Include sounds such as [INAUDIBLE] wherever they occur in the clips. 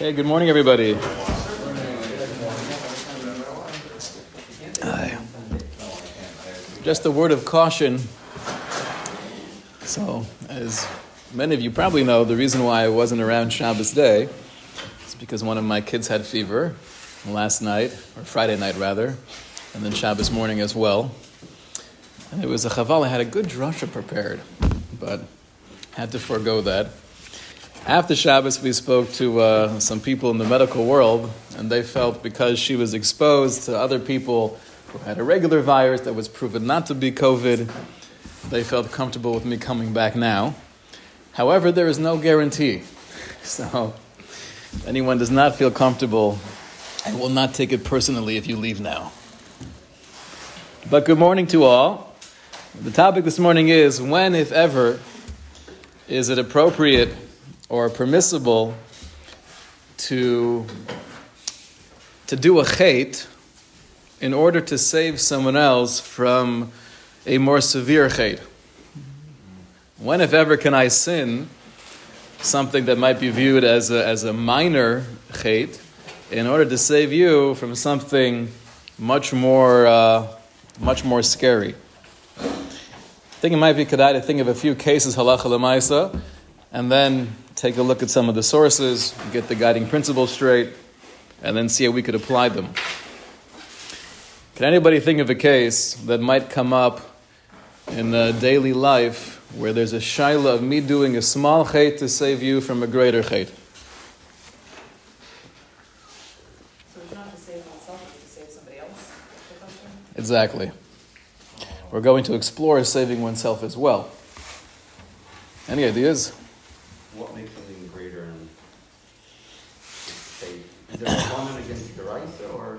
Okay, good morning, everybody. Hi. Just a word of caution. So, as many of you probably know, the reason why I wasn't around Shabbos day is because one of my kids had fever last night, or Friday night rather, and then Shabbos morning as well. And it was a chaval. I had a good drasha prepared, but had to forego that. After Shabbos, we spoke to uh, some people in the medical world, and they felt because she was exposed to other people who had a regular virus that was proven not to be COVID, they felt comfortable with me coming back now. However, there is no guarantee. [LAUGHS] So, if anyone does not feel comfortable, I will not take it personally if you leave now. But good morning to all. The topic this morning is when, if ever, is it appropriate or permissible to, to do a chait in order to save someone else from a more severe chait. When, if ever, can I sin something that might be viewed as a, as a minor chait in order to save you from something much more, uh, much more scary? I think it might be kedai to think of a few cases halacha lemaisa, and then take a look at some of the sources, get the guiding principles straight, and then see how we could apply them. Can anybody think of a case that might come up in daily life where there's a shaila of me doing a small chait to save you from a greater chait? So it's not to save oneself, it's to save somebody else? Exactly. We're going to explore saving oneself as well. Any ideas? What makes something greater and safe? Is it common against the rice or?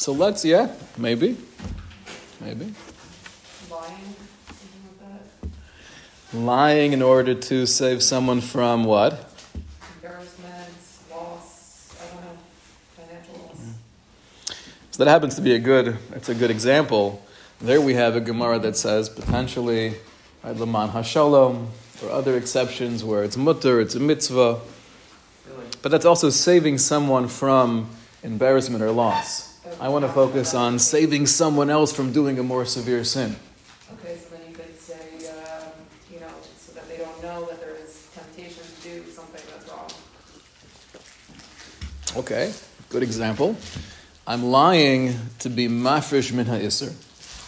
So let's, yeah, maybe. Maybe. Lying, something like that? Lying in order to save someone from what? Embarrassments, loss, I don't know, financial loss. So that happens to be a good, it's a good example. There we have a Gemara that says potentially, right, Laman Hashalom, or other exceptions where it's mutter, it's a mitzvah. But that's also saving someone from embarrassment or loss. I want to focus on saving someone else from doing a more severe sin. Okay, so then you could say, um, you know, so that they don't know that there is temptation to do something that's wrong. Okay, good example. I'm lying to be mafresh min ha'isr.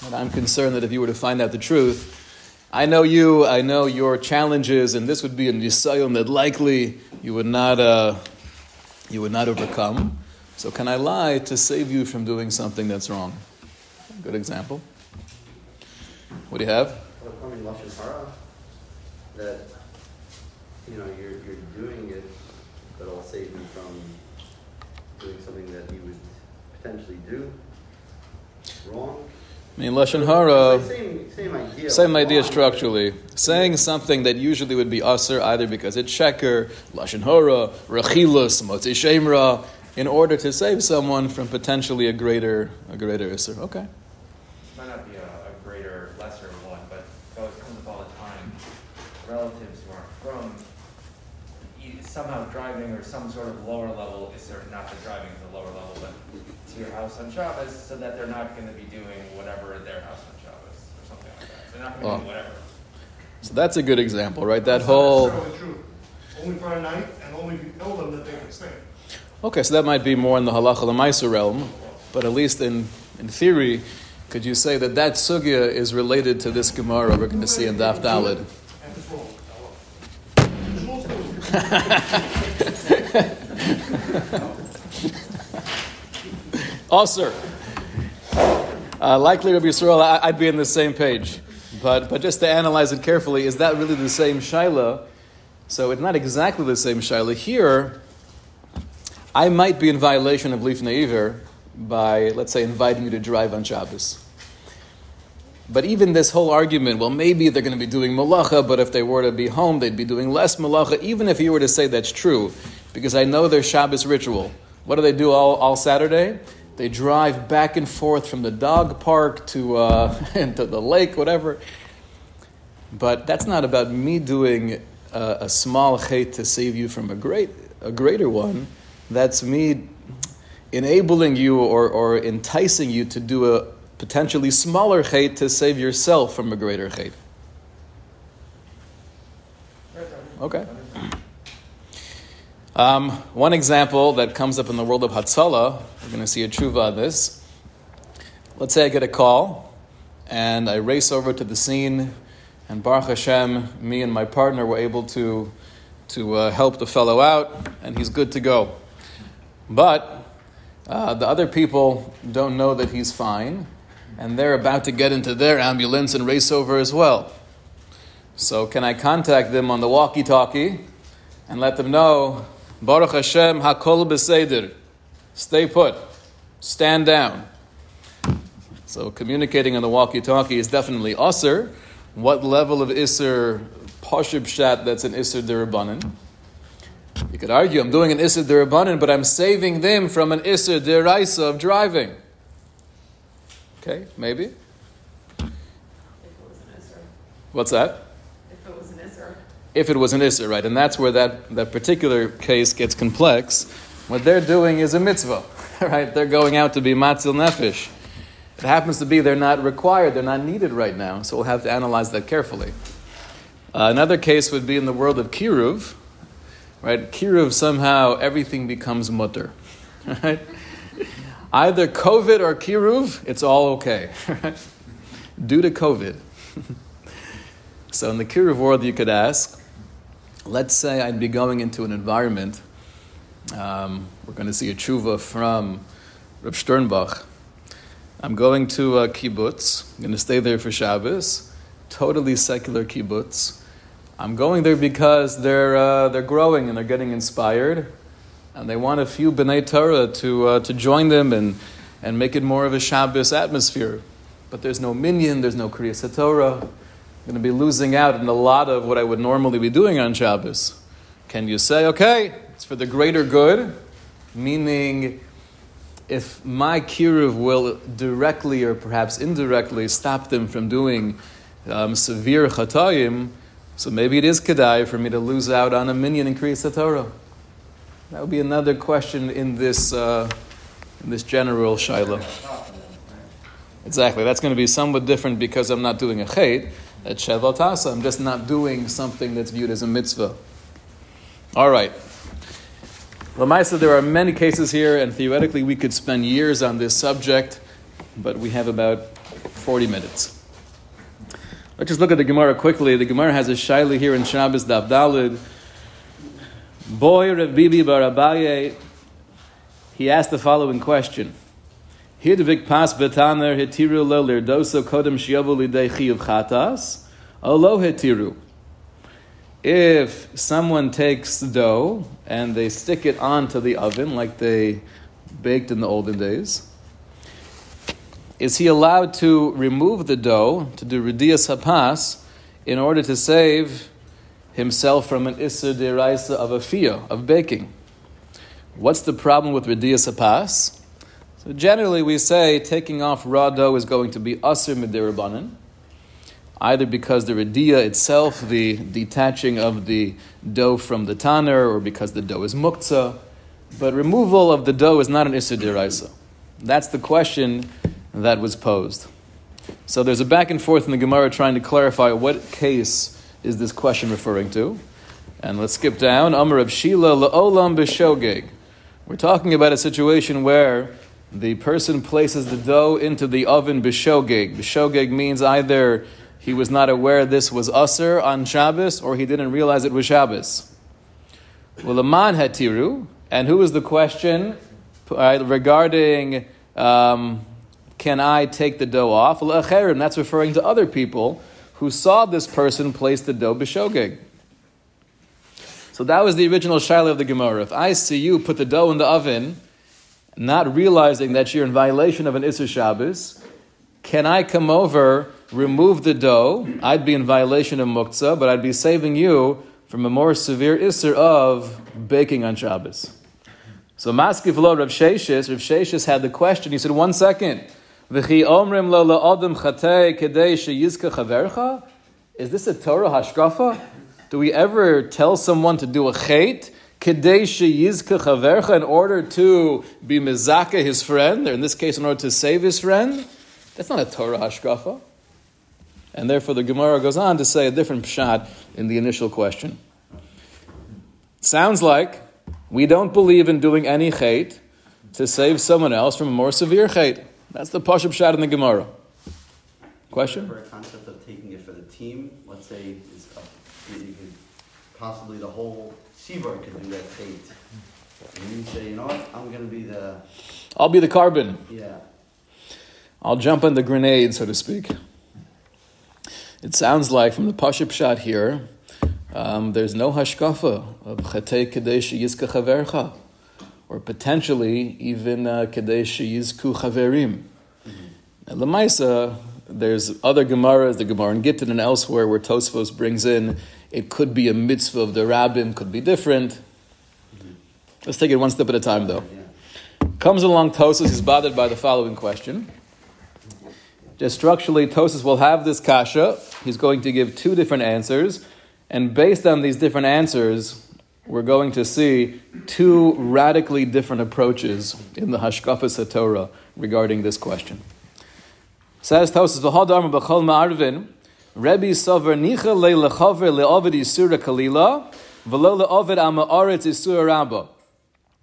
And I'm concerned that if you were to find out the truth, I know you, I know your challenges, and this would be a nisayon that likely you would not, uh, you would not overcome. So can I lie to save you from doing something that's wrong? Good example. What do you have? Well, coming lashon hara, that you know you're you're doing it, but it'll save you from doing something that you would potentially do wrong. I mean, lashon hara. Same same idea. Same idea structurally. Saying something that usually would be usr either because it's sheker, lashon hara, rechilus, motzi shemra, in order to save someone from potentially a greater a greater isser. Okay. might not be a, a greater, lesser one, but it always comes up all the time. Relatives who aren't from e- somehow driving or some sort of lower level, is there not the driving to the lower level, but to your house on Shabbos, so that they're not going to be doing whatever at their house on Shabbos or something like that. They're not going to Oh. do whatever. So that's a good example, right? That That's whole. Not necessarily true. Only for a night, and only if you tell them that they can stay. Okay, so that might be more in the halacha lemaisa realm, but at least in, in theory, could you say that that sugya is related to this Gemara we're going to see in Daf Dalid? [LAUGHS] oh, sir. Uh, likely, Rabbi Yisrael, I- I'd be on the same page. But, but just to analyze it carefully, is that really the same Shaila? So it's not exactly the same Shaila. Here, I might be in violation of Lifnei Iver by, let's say, inviting you to drive on Shabbos. But even this whole argument, well, maybe they're going to be doing malacha, but if they were to be home, they'd be doing less malacha, even if you were to say that's true, because I know their Shabbos ritual. What do they do all, all Saturday? They drive back and forth from the dog park to, uh, [LAUGHS] to the lake, whatever. But that's not about me doing a, a small chait to save you from a great, a greater one. That's me enabling you or, or enticing you to do a potentially smaller chait to save yourself from a greater chait. Okay. Um, one example that comes up in the world of Hatzalah, we're going to see a tshuva on this. Let's say I get a call and I race over to the scene, and Baruch Hashem, me and my partner were able to, to uh, help the fellow out, and he's good to go. But uh, the other people don't know that he's fine, and they're about to get into their ambulance and race over as well. So, can I contact them on the walkie talkie and let them know, Baruch Hashem, Hakol Beseder, stay put, stand down. So, communicating on the walkie talkie is definitely usr. What level of isser, Pashib Shat, that's an isser derabanan? You could argue I'm doing an isser derabanan, but I'm saving them from an isser deraisa of driving. Okay, maybe. What's that? If it was an Isser. if it was an Isser, right? And that's where that, that particular case gets complex. What they're doing is a mitzvah, [LAUGHS] right? They're going out to be matzil nefesh. It happens to be they're not required, they're not needed right now, so we'll have to analyze that carefully. Uh, another case would be in the world of kiruv, right? Kiruv, somehow everything becomes mutter, [LAUGHS] right? Either COVID or kiruv, it's all okay? [LAUGHS] Due to COVID. [LAUGHS] So in the Kiruv world, you could ask, let's say I'd be going into an environment. Um, we're going to see a tshuva from Reb Sternbuch. I'm going to a kibbutz. I'm going to stay there for Shabbos. Totally secular kibbutz. I'm going there because they're, uh, they're growing and they're getting inspired. And they want a few B'nai Torah to, uh, to join them and, and make it more of a Shabbos atmosphere. But there's no minyan, there's no Kriyas Torah. I'm going to be losing out on a lot of what I would normally be doing on Shabbos. Can you say, okay, it's for the greater good? Meaning, if my kiruv will directly or perhaps indirectly stop them from doing um, severe chatayim, so maybe it is kedai for me to lose out on a minyan in Kriyas Torah. That would be another question in this, uh, in this general shiloh. Exactly, that's going to be somewhat different because I'm not doing a chait at Asa. I'm just not doing something that's viewed as a mitzvah. All right. Lamaisa, there are many cases here, and theoretically we could spend years on this subject, but we have about 40 minutes. Let's just look at the Gemara quickly. The Gemara has a shaili here in Shabbos Daf Dalid. Boy Rav Bibi Bar Abaye, he asked the following question. Hidvik pas betaner hitiru lo lirdoso kodem shiavu lidei chiyuv chatas, olo hitiru. If someone takes dough and they stick it onto the oven like they baked in the olden days, is he allowed to remove the dough to do ridias hapas in order to save himself from an isser deraisa of a of baking? What's the problem with ridias hapas? So generally, we say taking off raw dough is going to be asr midirabanan, either because the radia itself, the detaching of the dough from the tanner, or because the dough is muktzah. But removal of the dough is not an isser deraisa. That's the question that was posed. So there's a back and forth in the Gemara trying to clarify what case is this question referring to. And let's skip down. Amr of Shila la'olam b'shogeg. We're talking about a situation where the person places the dough into the oven b'shogeg. B'shogeg means either he was not aware this was usr on Shabbos or he didn't realize it was Shabbos. Well, a man had tiru, and who was the question uh, regarding um, can I take the dough off? That's referring to other people who saw this person place the dough b'shogeg. So that was the original shaila of the Gemara. If I see you put the dough in the oven, not realizing that you're in violation of an Isser Shabbos, can I come over, remove the dough? I'd be in violation of Muktzah, but I'd be saving you from a more severe Isser of baking on Shabbos. So Maskif lo Rav Sheshis, Rav Sheshis had the question, he said, one second, V'chi omrim lo chatei kedei sheyizka chavercha? Is this a Torah hashkafa? Do we ever tell someone to do a chait? Kadesh yizka chavercha, in order to be mezaka his friend, or in this case, in order to save his friend, that's not a Torah hashkafa. And therefore, the Gemara goes on to say a different pshat in the initial question. Sounds like we don't believe in doing any chait to save someone else from a more severe chait. That's the pashup pshat in the Gemara. Question? For a concept of taking it for the team, let's say it's up, you could, possibly the whole seaboard could do that fate. And you say, you know what, I'm gonna be the, I'll be the korban. yeah, I'll jump on the grenade, so to speak. It sounds like from the pashup shot here, um, there's no hashkafa of chetei kadesh yizka chavercha, or potentially even uh, kadesh yizku chaverim. And lemaisa, there's other gemaras, the Gemara in Gittin and elsewhere, where Tosfos brings in it could be a mitzvah of the rabbim, could be different. Let's take it one step at a time, though. yeah. Comes along Tosfos, he's bothered by the following question. Just structurally, Tosfos will have this kasha. He's going to give two different answers. And based on these different answers, we're going to see two radically different approaches in the Hashkafas Torah regarding this question. Says V'hodar b'chol ma'arvin, Rebbe Sover Nicha le lechaver le'ovid Yisura Kalila, v'lo ama'aretz Yisura Rabba.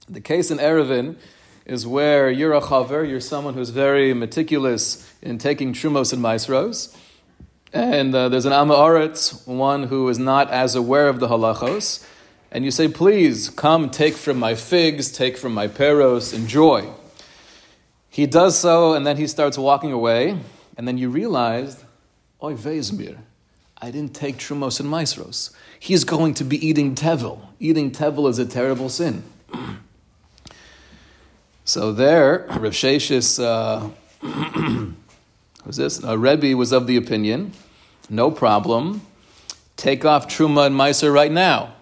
The case in Eruvin is where you're a chaver, you're someone who's very meticulous in taking trumos and maisros, and uh, there's an amaretz, one who is not as aware of the halachos, and you say, please come take from my figs, take from my peros, enjoy. He does so, and then he starts walking away, and then you realize, oy vezmir, I didn't take trumos and maisros. He's going to be eating tevel. Eating tevel is a terrible sin. [CLEARS THROAT] So there, Rav Sheshis, uh, [CLEARS THROAT] who's this? Uh, Rebbe was of the opinion, no problem, take off Truma and Meiser right now.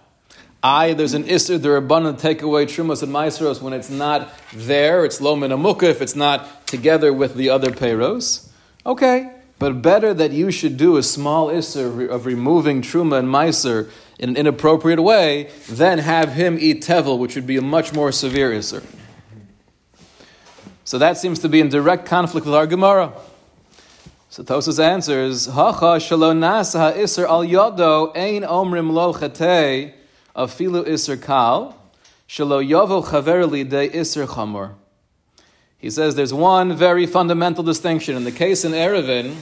I, there's an Isser, there are abundant take away Trumas and Meiseros when it's not there, it's Lomin Amukah, if it's not together with the other Peiros. Okay, but better that you should do a small Isser of removing Truma and Meiser in an inappropriate way than have him eat Tevel, which would be a much more severe Isser. So that seems to be in direct conflict with our Gemara. So Tosfos answers, Hacha shalo nasa ha'isr al yodo ein omrim lo chatei afilu isr kal shalo yovo chaver de isr chamor. He says there's one very fundamental distinction. In the case in Eruvin,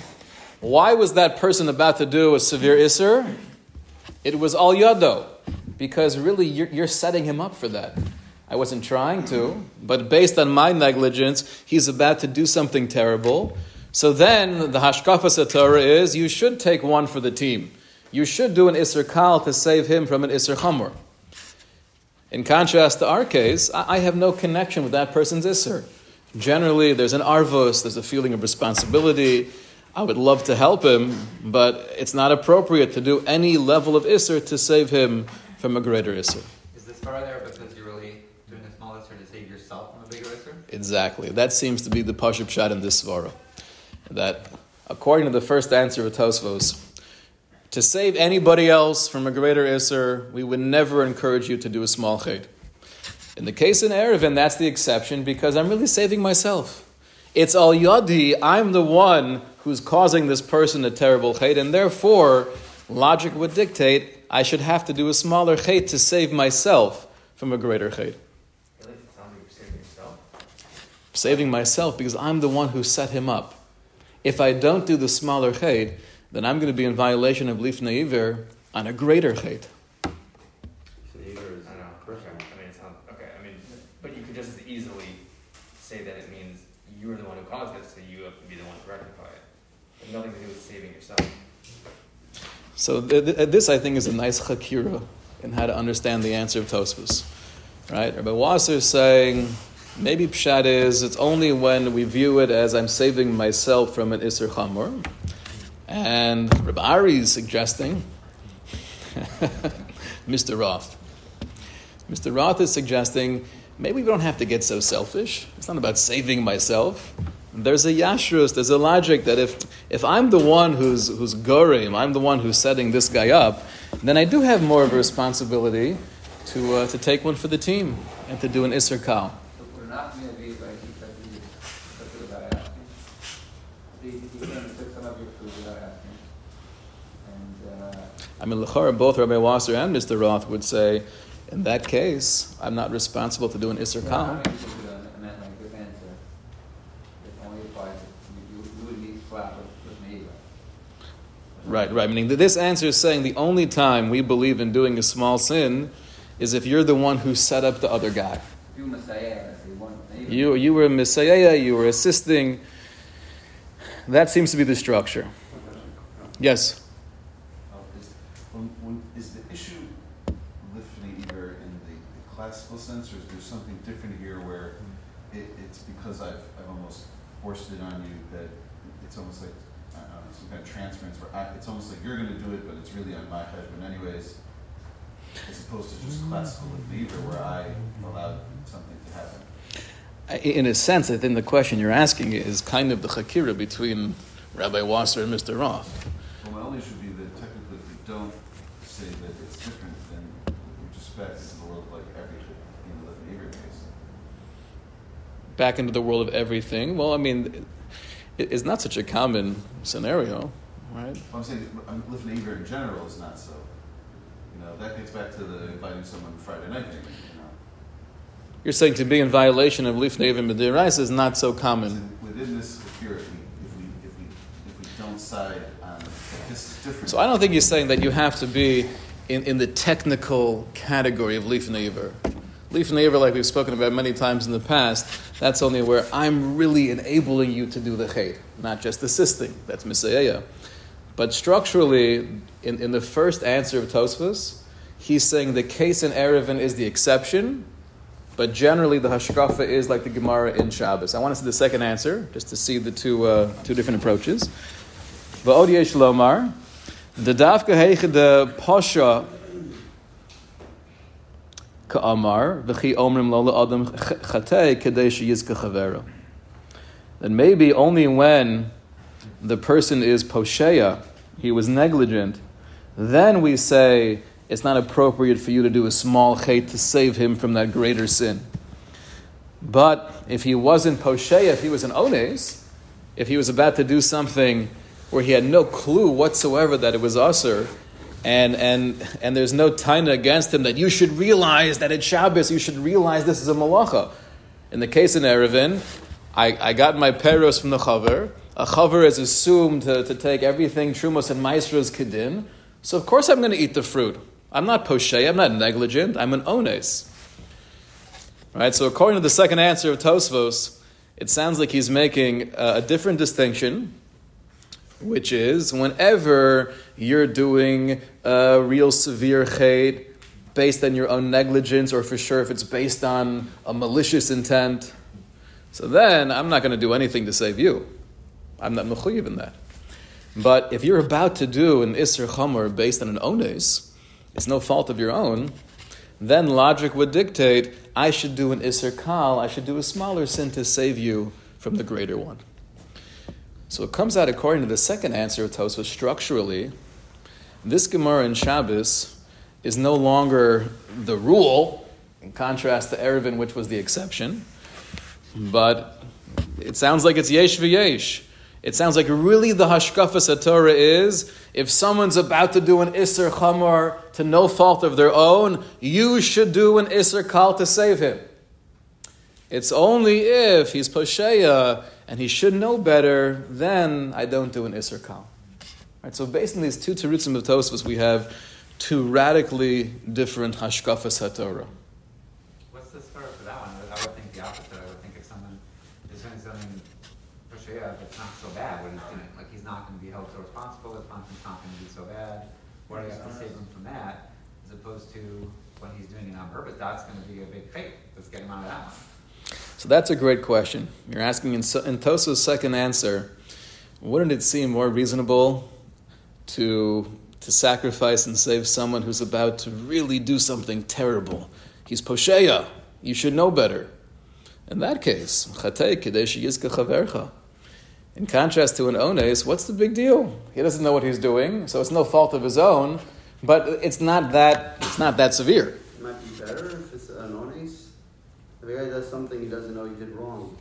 why was that person about to do a severe isr? It was al yodo, because really you're, you're setting him up for that. I wasn't trying to, but based on my negligence, he's about to do something terrible. So then the Hashkafa Torah is you should take one for the team. You should do an Isser Kal to save him from an Isser Chamor. In contrast to our case, I have no connection with that person's Isser. Generally, there's an arvos, there's a feeling of responsibility. I would love to help him, but it's not appropriate to do any level of Isser to save him from a greater Isser. Is this far there because you're really doing a small Isser to save yourself from a bigger Isser? Exactly. That seems to be the Pashup shot in this Svara. That, according to the first answer of Tosfos, to save anybody else from a greater Isser, we would never encourage you to do a small Chet. In the case in Eruvin, that's the exception because I'm really saving myself. It's al yadi, I'm the one who's causing this person a terrible Chet, and therefore, logic would dictate I should have to do a smaller Chet to save myself from a greater Chet. Really, it sounds like you're saving saving myself because I'm the one who set him up. If I don't do the smaller chait, then I'm going to be in violation of lifnei iver on a greater chait. I know. personal. I mean, it okay. I mean, but you could just as easily say that it means you were the one who caused it, so you have to be the one to rectify it. It has nothing to do with saving yourself. So th- th- uh, this, I think, is a nice chakira in how to understand the answer of Tosfos. Right? Rabbi Wasser is saying maybe pshat is it's only when we view it as I'm saving myself from an iser chamor, and Rabbi Ari is suggesting [LAUGHS] Mr. Roth. Mr. Roth is suggesting maybe we don't have to get so selfish. It's not about saving myself. There's a yashrus, there's a logic that if, if I'm the one who's, who's gorim, I'm the one who's setting this guy up, then I do have more of a responsibility to, uh, to take one for the team and to do an Isser Kal. So we're not going to be like he said to you, took it without asking. He, he came and took some of your food without asking. And, uh, I mean, Lechara, both Rabbi Wasser and Mr. Roth would say, in that case, I'm not responsible to do an Isser Kal. I mean, you could do an amendment like this answer. It only applies, if you, you would need slap with, with me, but. Right, right. Meaning that this answer is saying the only time we believe in doing a small sin is if you're the one who set up the other guy. You mesayea, I say one neighbor. You, you were a mesayea, you were assisting. That seems to be the structure. Yes? Uh, is, when, when, is the issue lifting either in the, the classical sense, or is there something different here where it, it's because I've, I've forced it on you that it's almost like, I don't know, some kind of transference where I, it's almost like you're going to do it, but it's really on my husband anyways, as opposed to just classical believer where I allowed something to happen. In a sense, I think the question you're asking is kind of the chakira between Rabbi Wasser and Mr. Roth. Well, my only issue would be that technically if we don't say that it's different, then we just back into the world of like every, you know, the neighbor case. Back into the world of everything. Well, I mean, it- it's not such a common scenario, right? Well, I'm saying, I'm, Lift in general is not so. You know, that gets back to the inviting someone Friday night thing, you know. You're saying to be in violation of Lifnei B'Deirais is not so common. Within this sphere, if we, if we, if we, don't side on, this is different. So I don't think you're saying that you have to be in, in the technical category of Lifnei Iver. Lifnei Iver, like we've spoken about many times in the past, that's only where I'm really enabling you to do the chait, not just assisting. That's mesayea. But structurally, in, in the first answer of Tosfos, he's saying the case in Eruvin is the exception, but generally the hashkafa is like the Gemara in Shabbos. I want to see the second answer, just to see the two, uh, two different approaches. Va'od yesh lomar, the dafka heiche de pasha ka'amar, v'chi omrim lo adam chatei kadei sheyizka chavera. Then maybe only when the person is posheya, he was negligent, then we say it's not appropriate for you to do a small chait to save him from that greater sin. But if he wasn't posheya, if he was an ones, if he was about to do something where he had no clue whatsoever that it was usher, and, and, and there's no taina against him that you should realize that it's Shabbos, you should realize this is a malacha. In the case in Eruvin, I, I got my peros from the chaver. A chaver is assumed to, to take everything trumos and maisros kedin. So of course I'm going to eat the fruit. I'm not poshay, I'm not negligent, I'm an ones. Right, so according to the second answer of Tosfos, it sounds like he's making a, a different distinction, which is whenever you're doing a real severe chait based on your own negligence, or for sure if it's based on a malicious intent, so then I'm not going to do anything to save you. I'm not mechuyev in that. But if you're about to do an Isser Chomer based on an ones, it's no fault of your own, then logic would dictate I should do an Isser Kal, I should do a smaller sin to save you from the greater one. So it comes out according to the second answer of Tosfos structurally, this Gemara in Shabbos is no longer the rule, in contrast to Eruvin, which was the exception, but it sounds like it's yesh v'yesh. It sounds like really the hashkafa satorah is if someone's about to do an iser chamor to no fault of their own, you should do an iser kal to save him. It's only if he's posheya and he should know better, then I don't do an iser kal. Right, so based on these two terutzim of Tosfos, we have two radically different hashkafa satorah. What's the story for that one? I would- think the opposite. I would think if someone is doing something, Posheya, that's not so bad, what he's doing, like he's not gonna be held so responsible, his punishment's not gonna be so bad. What you to save him from that, as opposed to when he's doing it on purpose, that's gonna be a big fate, let's get him out of that one. So that's a great question. You're asking in, in Tosa's second answer, wouldn't it seem more reasonable to, to sacrifice and save someone who's about to really do something terrible? He's posheya. You should know better. In that case. In contrast to an ones, what's the big deal? He doesn't know what he's doing, so it's no fault of his own. But it's not that it's not that severe. It might be If a guy does something he doesn't know he did wrong,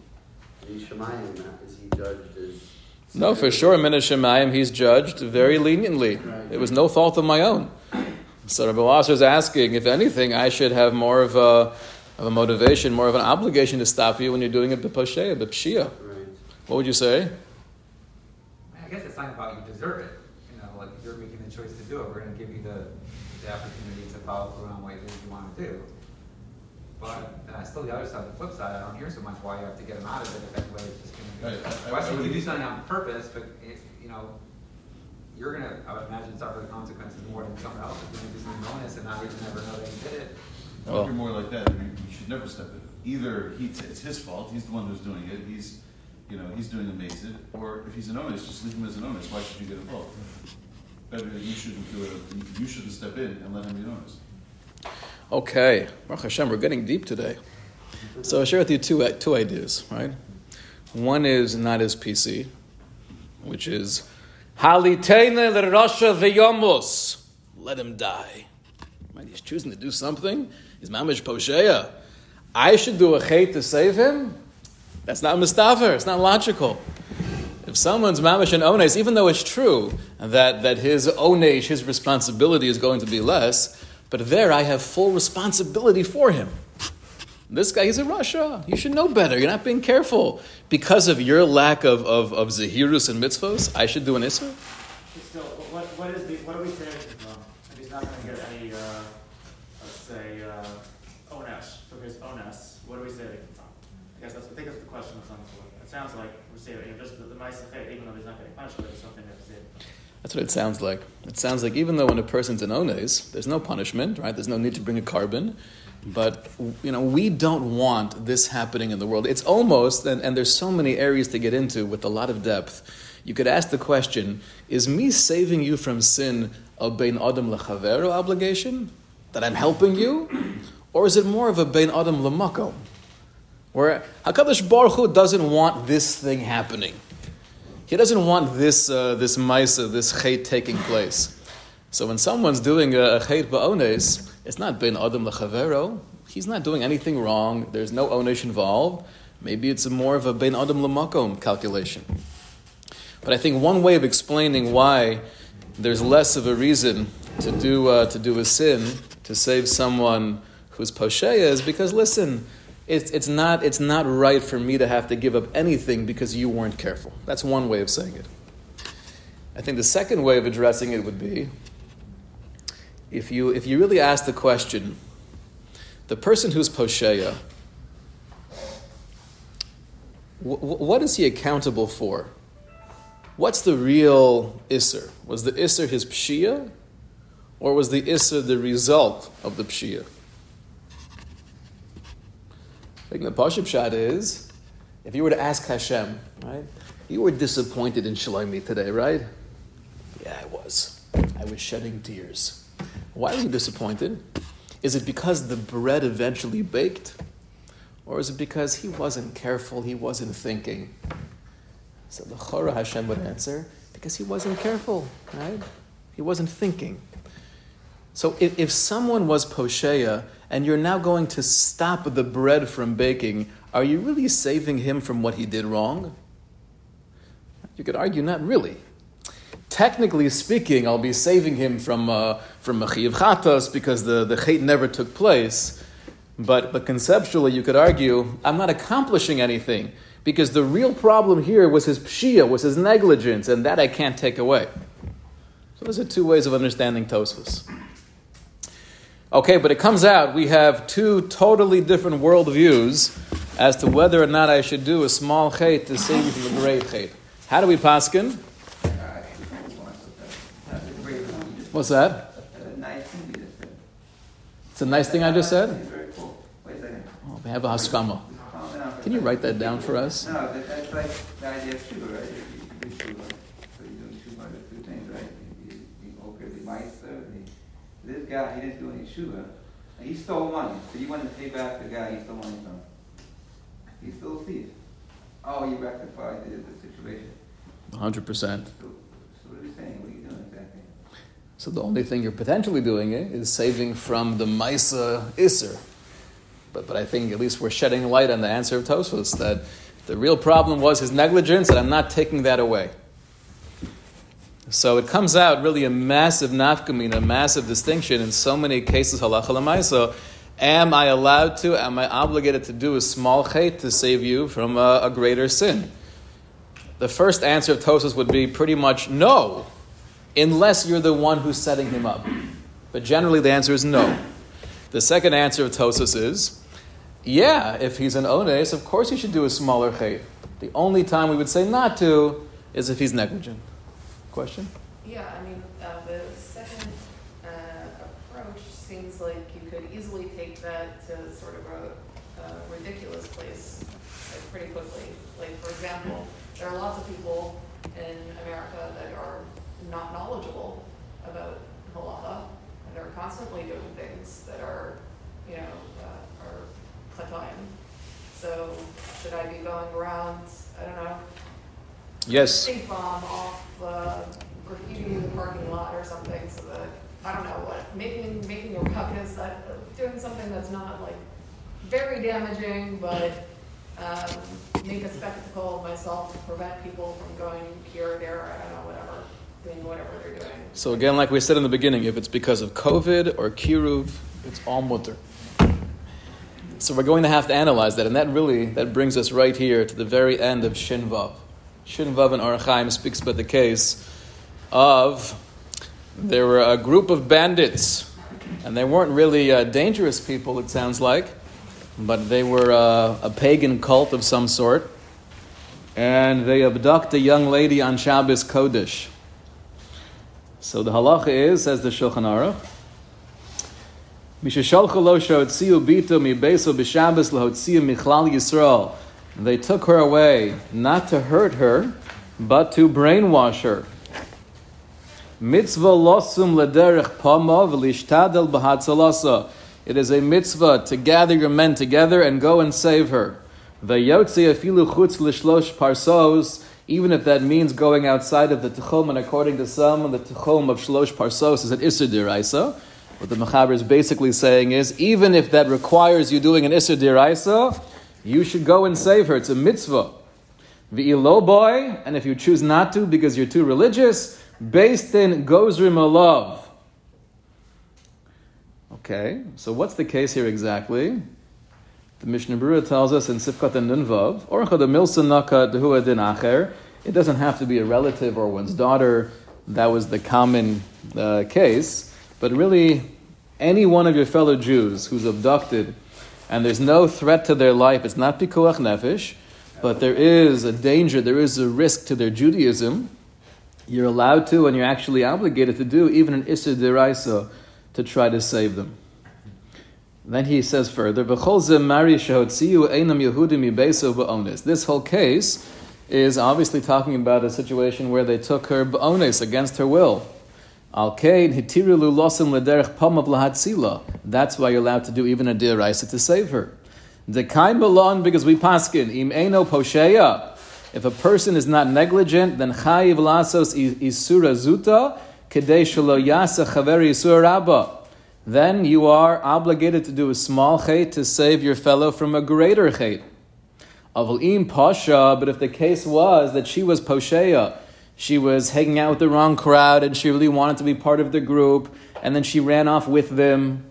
and he's shemayim, is he judged as? No, for sure, Min Shemayim, he's judged very leniently. It was no fault of my own. So Rabbi Wasser is asking, if anything, I should have more of a, of a motivation, more of an obligation to stop you when you're doing a b'posheya, b'pshia. Right. What would you say? I guess it's not about you deserve it, you know, like you're making the choice to do it, we're gonna give you the, the opportunity to follow through on what it is you wanna do. But, uh, still the other side, the flip side, I don't hear so much why you have to get them out of it, if anyway, it's just I- I- gonna I be. Why should would- you do something on purpose, but if, you know, you're gonna, I would imagine, suffer the consequences more than someone else who's gonna do something bonus and not even ever know that you did it. I Well- think you're more like that. You, you should never step in. Either he t- it's his fault. He's the one who's doing it. He's, you know, he's doing the amazing. Or if he's an onus, just leave him as an onus. Why should you get involved? Better that you shouldn't do it. You shouldn't step in and let him be an onus. Okay, Baruch Hashem, we're getting deep today. So I'll share with you two, two ideas, right? One is not as PC, which is Halitene l'rasha v'yomus. Let him die. Right? He's choosing to do something. He's mamish posheya. I should do a chait to save him? That's not mustafa. It's not logical. If someone's mamish and ones, even though it's true that, that his onesh, his responsibility is going to be less, but there I have full responsibility for him. This guy, he's in Russia. You should know better. You're not being careful. Because of your lack of, of, of zahirus and mitzvos, I should do an isser? Still, what, what is the, what do we say, um, if he's not gonna get any, uh, let's say, uh, ONS, for his ONS, what do we say? I guess that's, I think that's the question on the floor. It sounds like we say, you know, just the, the mice even though he's not getting punished, but it's something that's it. That's what it sounds like. It sounds like even though when a person's an ones, there's no punishment, right? There's no need to bring a korban. But you know, we don't want this happening in the world. It's almost, and, and there's so many areas to get into with a lot of depth. You could ask the question: Is me saving you from sin a bein adam lechavero obligation that I'm helping you, or is it more of a bein adam lemakom, where Hakadosh Baruch Hu doesn't want this thing happening? He doesn't want this uh, this maisa, this chait taking place. So when someone's doing a, a chait ba'ones, it's not ben adam lechavero. He's not doing anything wrong. There's no onesh involved. Maybe it's more of a ben adam lemakom calculation. But I think one way of explaining why there's less of a reason to do uh, to do a sin to save someone who's posheya is because listen, it's, it's not it's not right for me to have to give up anything because you weren't careful. That's one way of saying it. I think the second way of addressing it would be if you if you really ask the question, the person who's wh- what is he accountable for? What's the real isser? Was the isser his pshia, or was the isser the result of the pshia? Think the pashib shot is, if you were to ask Hashem, right? You were disappointed in Shlomi today, right? Yeah, I was. I was shedding tears. Why were you disappointed? Is it because the bread eventually baked? Or is it because he wasn't careful, he wasn't thinking? So the Chora Hashem would answer, because he wasn't careful, right? He wasn't thinking. So if, if someone was posheya and you're now going to stop the bread from baking, are you really saving him from what he did wrong? You could argue not really. Technically speaking, I'll be saving him from uh, from Machiv Chatos because the, the chait never took place. But, but conceptually, you could argue, I'm not accomplishing anything because the real problem here was his pshia, was his negligence, and that I can't take away. So those are two ways of understanding Tosfos. Okay, but it comes out we have two totally different worldviews as to whether or not I should do a small chait to save you from a great chait. How do we paskin? What's that? It's a nice thing I just said. Oh, we have a haskama. Can you write that down for us? No, that's like the idea of sugar, right? You you do sugar, so you're doing two other two things, right? You, you okay, the meister, the, this guy, he didn't do any and he stole money, so you want to pay back the guy he stole money from. He stole thief. Oh, you rectified the, the situation. 100%. So, so what are you saying? What are you doing exactly? So the only thing you're potentially doing it is saving from the Maisa Isser. But, but I think at least we're shedding light on the answer of Tosfos that the real problem was his negligence, and I'm not taking that away. So it comes out really a massive nafkamin, a massive distinction in so many cases halacha l'maisa. Am I allowed to? Am I obligated to do a small chait to save you from a, a greater sin? The first answer of Tosfos would be pretty much no, unless you're the one who's setting him up. But generally, the answer is no. The second answer of Tosfos is yeah, if he's an ones, of course you should do a smaller chait. The only time we would say not to is if he's negligent. Question? Yeah, I mean, uh, the second uh, approach seems like you could easily take that to sort of a, ridiculous place like, pretty quickly. Like, for example, there are lots of people in America that are not knowledgeable about halacha, and they're constantly doing things that are, you know, uh, are chatayim. So, should I be going around, I don't know, Yes. bomb off uh, graffiti in the parking lot or something, so that I don't know what making making a ruckus, uh, doing something that's not like very damaging, but um, make a spectacle of myself to prevent people from going here or there. I don't know, whatever, doing whatever they're doing. So again, like we said in the beginning, if it's because of COVID or kiruv, it's all mutter. So we're going to have to analyze that, and that really that brings us right here to the very end of Shin Vav. Shin Vav and Orach Chaim speaks about the case of there were a group of bandits, and they weren't really uh, dangerous people. It sounds like, but they were uh, a pagan cult of some sort, and they abduct a young lady on Shabbos Kodesh. So the halacha is, says the Shulchan Aruch, Mishashalcha lo shahotziu bito mi beso b'Shabbos lahotziu michlal Yisrael. They took her away not to hurt her, but to brainwash her. Mitzvah losum lederech pama v'lishtadel b'hatzalasa. It is a mitzvah to gather your men together and go and save her. V'yotzi afilu chutz l'shlosh parsos, even if that means going outside of the Techom, and according to some, the Techom of Shlosh Parsos is an Isser Diraisa. What the Mechaber is basically saying is, even if that requires you doing an Isser Diraisa, you should go and save her. It's a mitzvah. V'ilo boy, and if you choose not to because you're too religious, based in Gozrim Alav. Okay, so what's the case here exactly? The Mishnah Berurah tells us in Sifkat and Nunvav, Orcha de Milsa Naka Dehua Din Acher. It doesn't have to be a relative or one's daughter. That was the common uh, case. But really, any one of your fellow Jews who's abducted and there's no threat to their life, it's not pikuach nefesh, but there is a danger, there is a risk to their Judaism, you're allowed to and you're actually obligated to do even an Issa Deraisa to try to save them. Then he says further, This whole case is obviously talking about a situation where they took her ba'ones against her will. That's why you're allowed to do even a diraisa to save her. Dekaim belon because we paskin im eno posheya. If a person is not negligent, then chayiv lasos isura zuta kedei shelo yasa chaveri isura rabba then you are obligated to do a small chait to save your fellow from a greater chait. Avalim pasha, but if the case was that she was posheya, she was hanging out with the wrong crowd and she really wanted to be part of the group, and then she ran off with them,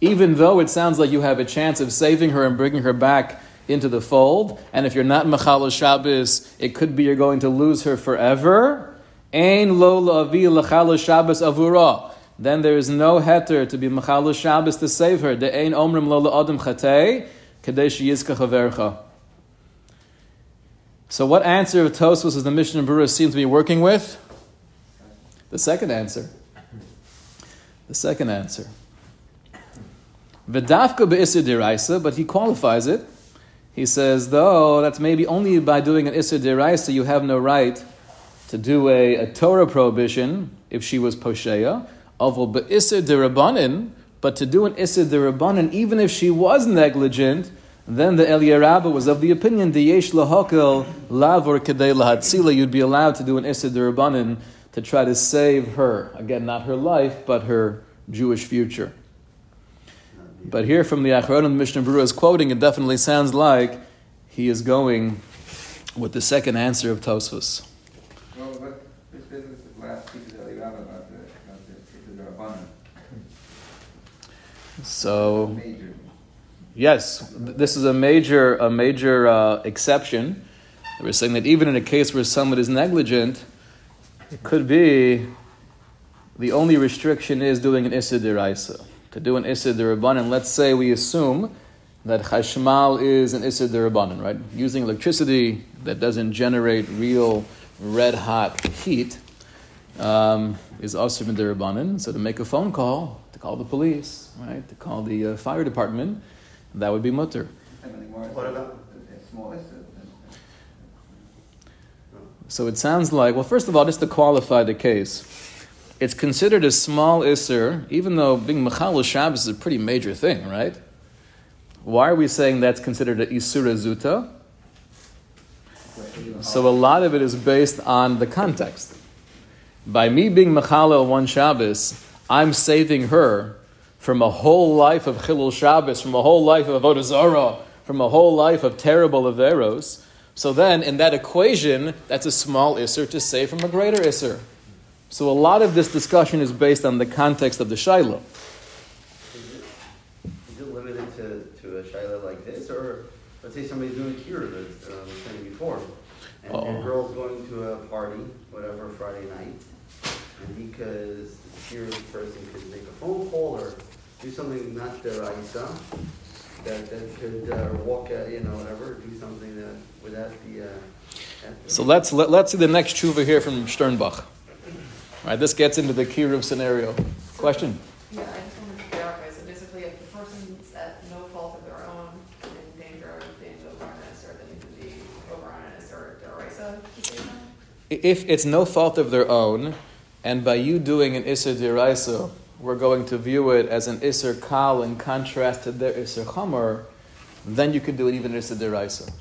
even though it sounds like you have a chance of saving her and bringing her back into the fold, and if you're not Machal Shabbos, it could be you're going to lose her forever. Ein lo la'avi l'chal Shabbos avura then there is no heter to be Mechalus Shabbos to save her. The ein omrim lo la'adam chatei, kadesh yizka chavercha. So what answer of Tosfos is the Mishnah Berurah seem to be working with? The second answer. The second answer. V'dafka be'isr diraisa, but he qualifies it. He says, though that's maybe only by doing an diraisa you have no right to do a, a Torah prohibition if she was posheya. Avol be'isr derabanan, but to do an derabanan, even if she was negligent, then the Eliyahu Rabbah was of the opinion the yesh lahakel lavor kedei lahatzila. You'd be allowed to do an isr derabanan to try to save her again, not her life, but her Jewish future. But here from the Achronim Mishnah Berurah is quoting, it definitely sounds like he is going with the second answer of Tosfos. Well, what, this this is last piece of the about the, about the, the. So. Yes, this is a major a major uh, exception. We're saying that even in a case where someone is negligent, it could be the only restriction is doing an Issa. To do an Issa let's say we assume that Chashmal is an Issa right? Using electricity that doesn't generate real red hot heat um, is also Derabanan. So to make a phone call, to call the police, right? To call the uh, fire department, that would be mutter. What about- It's small, it's a- So it sounds like, well, first of all, just to qualify the case, it's considered a small isser, even though being Mechal Shabbos is a pretty major thing, right? Why are we saying that's considered a Isura Zuta? So a lot of it is based on the context. By me being Mechalel one Shabbos, I'm saving her from a whole life of Chilul Shabbos, from a whole life of Avodah Zarah, from a whole life of terrible Averos. So then, in that equation, that's a small Isser to save from a greater Isser. So a lot of this discussion is based on the context of the shaila. Is it, is it limited to, to a shaila like this, or let's say somebody's doing a cure, as uh, I was saying before, and your girl's going to a party, whatever, Friday night, and because the cure person could make a phone call or do something not the Raisa, that, that could, uh, walk, uh, you know, whatever, do something that, would that be, uh, So let's, let, let's see the next tshuva here from Sternbuch. All right, this gets into the Kiruv scenario. Question? Yeah, I just wanted to clarify, so basically if the person's at no fault of their own in danger of being over on an Isser, then you could be over on an Isser Deraisa to save? If it's no fault of their own, and by you doing an Isser Diraisa, we're going to view it as an Isser Kal in contrast to their Isser Chomer, then you could do it even Isser Diraisa. Okay.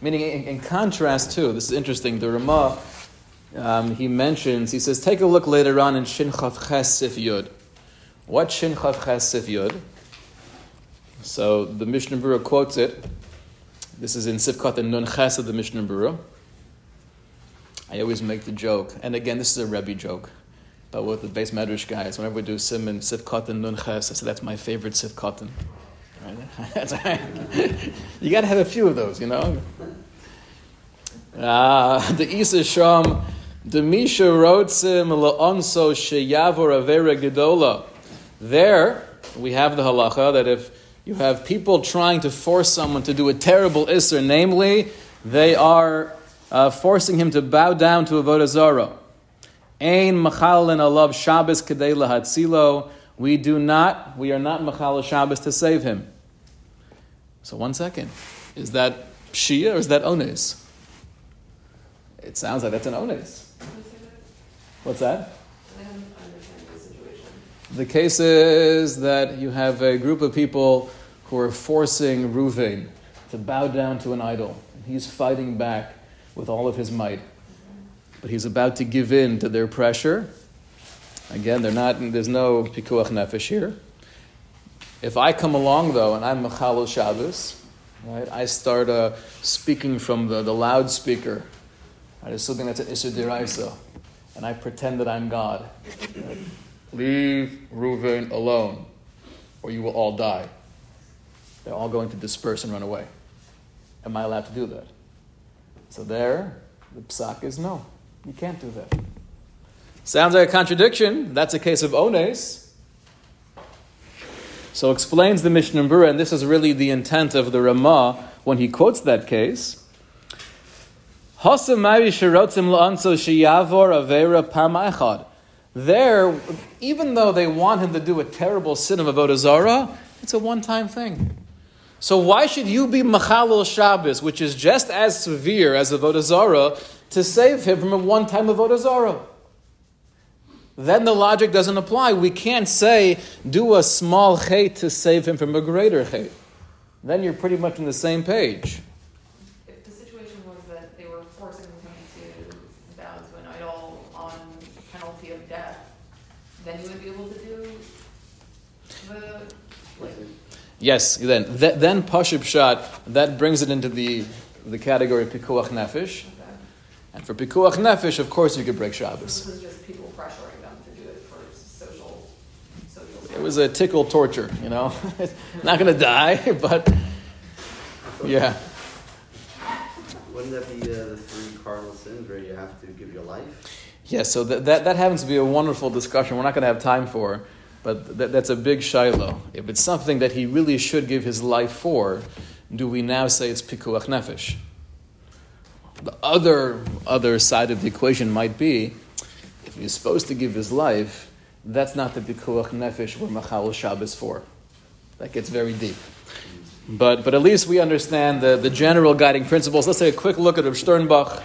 Meaning, in, in contrast to, this is interesting, the Ramah, um, he mentions, he says, take a look later on in Shin Chav Ches Sif Yud. What Shin Chav Ches Sif Yud? So the Mishnah Berurah quotes it. This is in Sif Katan Nun Ches of the Mishnah Berurah. I always make the joke, and again, this is a Rebbe joke, but with the base Medrash guys, whenever we do Sif Katan Nun Ches, I say that's my favorite Sifkat. Right? [LAUGHS] [LAUGHS] You got to have a few of those, you know. Ah, the Isa Sham, the Misha Rotzim La'onso Sheyavor Avera Gedola. There, we have the halacha that if you have people trying to force someone to do a terrible isser, namely, they are uh, forcing him to bow down to Avodah Zarah. Ein machalin alav Shabbos kedei lahatzilo. We do not, we are not machal Shabbos to save him. So one second, is that Shia or is that Ones? It sounds like that's an Ones. What's that? The. The case is that you have a group of people who are forcing Ruvain to bow down to an idol. He's fighting back with all of his might. But he's about to give in to their pressure. Again, they're not, there's no pikuach nefesh here. If I come along though and I'm Machalo Shabbos, right, I start uh, speaking from the, the loudspeaker, right, it's something that's an Isser Diraisa, and I pretend that I'm God. Leave Reuven alone, or you will all die. They're all going to disperse and run away. Am I allowed to do that? So there, the psak is no. You can't do that. Sounds like a contradiction. That's a case of ones. So explains the Mishnah Berurah, and this is really the intent of the Ramah when he quotes that case. There, even though they want him to do a terrible sin of avodah zarah, it's a one-time thing. So why should you be machalul Shabbos, which is just as severe as avodah zarah, to save him from a one-time avodah? Then the logic doesn't apply. We can't say do a small chait to save him from a greater chait. Then you're pretty much on the same page. If the situation was that they were forcing him to bow to an idol on penalty of death, then you would be able to do the, like, Yes, then th- then Pashib Shot, that brings it into the, the category of Pikuach Nefesh. Okay. And for Pikuach Nefesh, of course, you could break So Shabbos. This was just people pressuring them to do it for social, social. It was a tickle torture, you know? [LAUGHS] Not going to die, [LAUGHS] but yeah. Wouldn't that be uh, the three cardinal sins where you have to give your life? Yeah, so that, that, that happens to be a wonderful discussion we're not going to have time for, but that, that's a big shaila. If it's something that he really should give his life for, do we now say it's pikuach nefesh? The other, other side of the equation might be, if he's supposed to give his life, that's not the pikuach nefesh we're machal Shabbos for. That gets very deep. But, but at least we understand the, the general guiding principles. Let's take a quick look at Rav Sternbuch.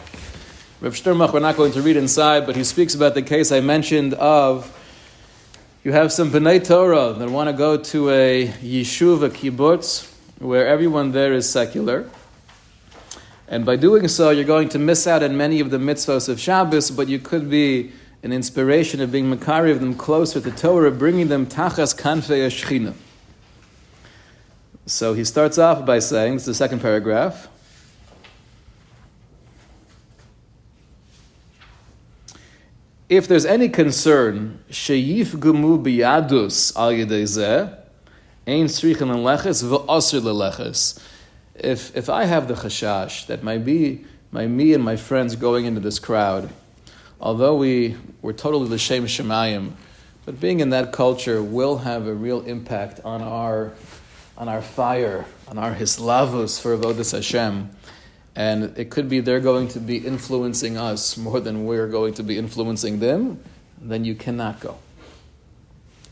Rav Sternbuch, we're not going to read inside, but he speaks about the case I mentioned of you have some B'nai Torah that want to go to a yeshuv, a kibbutz, where everyone there is secular. And by doing so, you're going to miss out on many of the mitzvahs of Shabbos, but you could be an inspiration of being Makari of them closer to Torah, bringing them tachas kanfei ashchina. So he starts off by saying, this is the second paragraph. If there's any concern, sheyif gumu biyadus al ein srichin leches v'asr leleches. If if I have the chashash that my be my me and my friends going into this crowd, although we were totally l'shem shemayim, but being in that culture will have a real impact on our on our fire, on our hislavus for avodas Hashem. And it could be they're going to be influencing us more than we're going to be influencing them, then you cannot go.